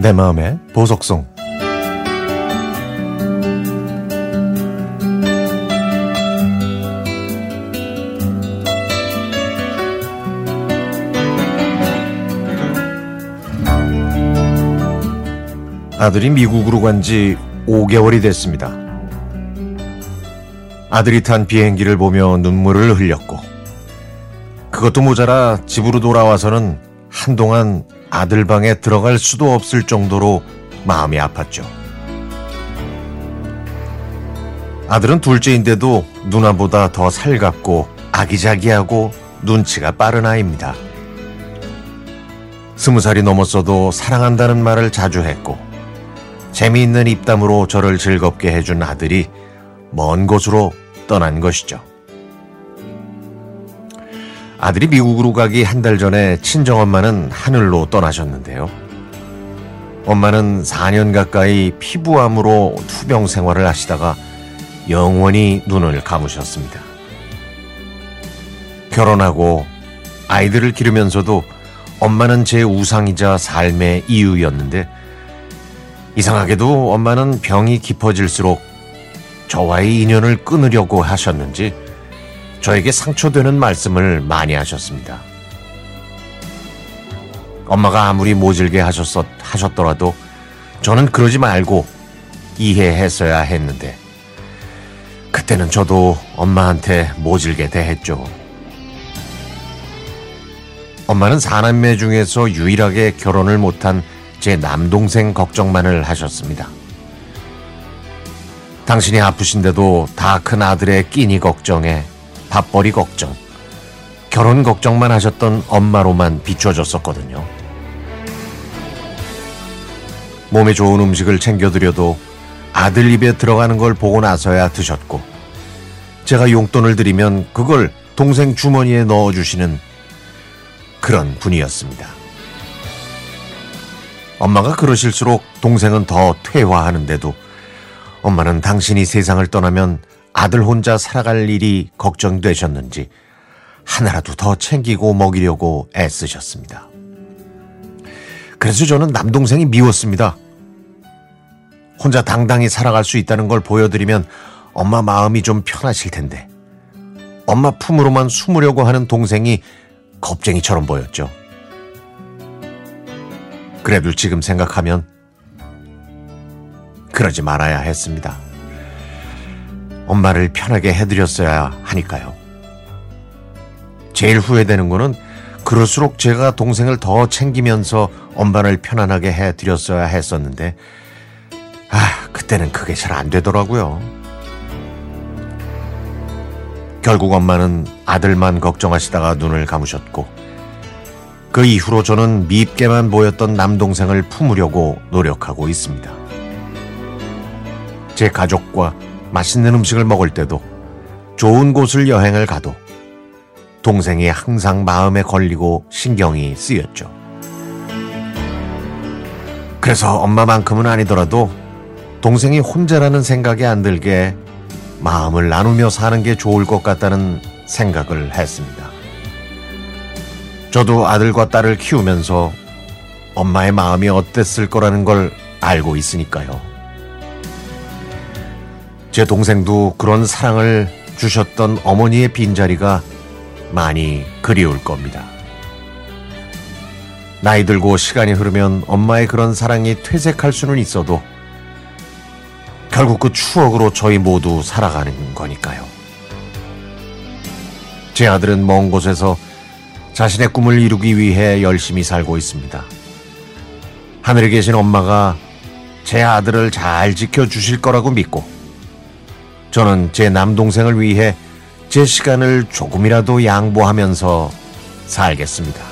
내 마음의 보석송 아들이 미국으로 간 지 5개월이 됐습니다. 아들이 탄 비행기를 보며 눈물을 흘렸고 그것도 모자라 집으로 돌아와서는 한동안 아들 방에 들어갈 수도 없을 정도로 마음이 아팠죠. 아들은 둘째인데도 누나보다 더 살갑고 아기자기하고 눈치가 빠른 아이입니다. 스무 살이 넘었어도 사랑한다는 말을 자주 했고 재미있는 입담으로 저를 즐겁게 해준 아들이 먼 곳으로 떠난 것이죠. 아들이 미국으로 가기 한 달 전에 친정엄마는 하늘로 떠나셨는데요. 엄마는 4년 가까이 피부암으로 투병 생활을 하시다가 영원히 눈을 감으셨습니다. 결혼하고 아이들을 기르면서도 엄마는 제 우상이자 삶의 이유였는데 이상하게도 엄마는 병이 깊어질수록 저와의 인연을 끊으려고 하셨는지 저에게 상처되는 말씀을 많이 하셨습니다. 엄마가 아무리 모질게 하셨었, 하셨더라도 저는 그러지 말고 이해했어야 했는데 그때는 저도 엄마한테 모질게 대했죠. 엄마는 사남매 중에서 유일하게 결혼을 못한 제 남동생 걱정만을 하셨습니다. 당신이 아프신데도 다 큰 아들의 끼니 걱정에 밥벌이 걱정, 결혼 걱정만 하셨던 엄마로만 비춰졌었거든요. 몸에 좋은 음식을 챙겨드려도 아들 입에 들어가는 걸 보고 나서야 드셨고, 제가 용돈을 드리면 그걸 동생 주머니에 넣어주시는 그런 분이었습니다. 엄마가 그러실수록 동생은 더 퇴화하는데도 엄마는 당신이 세상을 떠나면 아들 혼자 살아갈 일이 걱정되셨는지 하나라도 더 챙기고 먹이려고 애쓰셨습니다. 그래서 저는 남동생이 미웠습니다. 혼자 당당히 살아갈 수 있다는 걸 보여드리면 엄마 마음이 좀 편하실 텐데 엄마 품으로만 숨으려고 하는 동생이 겁쟁이처럼 보였죠. 그래도 지금 생각하면 그러지 말아야 했습니다. 엄마를 편하게 해드렸어야 하니까요. 제일 후회되는 거는 그럴수록 제가 동생을 더 챙기면서 엄마를 편안하게 해드렸어야 했었는데, 아, 그때는 그게 잘 안 되더라고요. 결국 엄마는 아들만 걱정하시다가 눈을 감으셨고, 그 이후로 저는 밉게만 보였던 남동생을 품으려고 노력하고 있습니다. 제 가족과 맛있는 음식을 먹을 때도 좋은 곳을 여행을 가도 동생이 항상 마음에 걸리고 신경이 쓰였죠. 그래서 엄마만큼은 아니더라도 동생이 혼자라는 생각이 안 들게 마음을 나누며 사는 게 좋을 것 같다는 생각을 했습니다. 저도 아들과 딸을 키우면서 엄마의 마음이 어땠을 거라는 걸 알고 있으니까요. 제 동생도 그런 사랑을 주셨던 어머니의 빈자리가 많이 그리울 겁니다. 나이 들고 시간이 흐르면 엄마의 그런 사랑이 퇴색할 수는 있어도 결국 그 추억으로 저희 모두 살아가는 거니까요. 제 아들은 먼 곳에서 자신의 꿈을 이루기 위해 열심히 살고 있습니다. 하늘에 계신 엄마가 제 아들을 잘 지켜주실 거라고 믿고 저는 제 남동생을 위해 제 시간을 조금이라도 양보하면서 살겠습니다.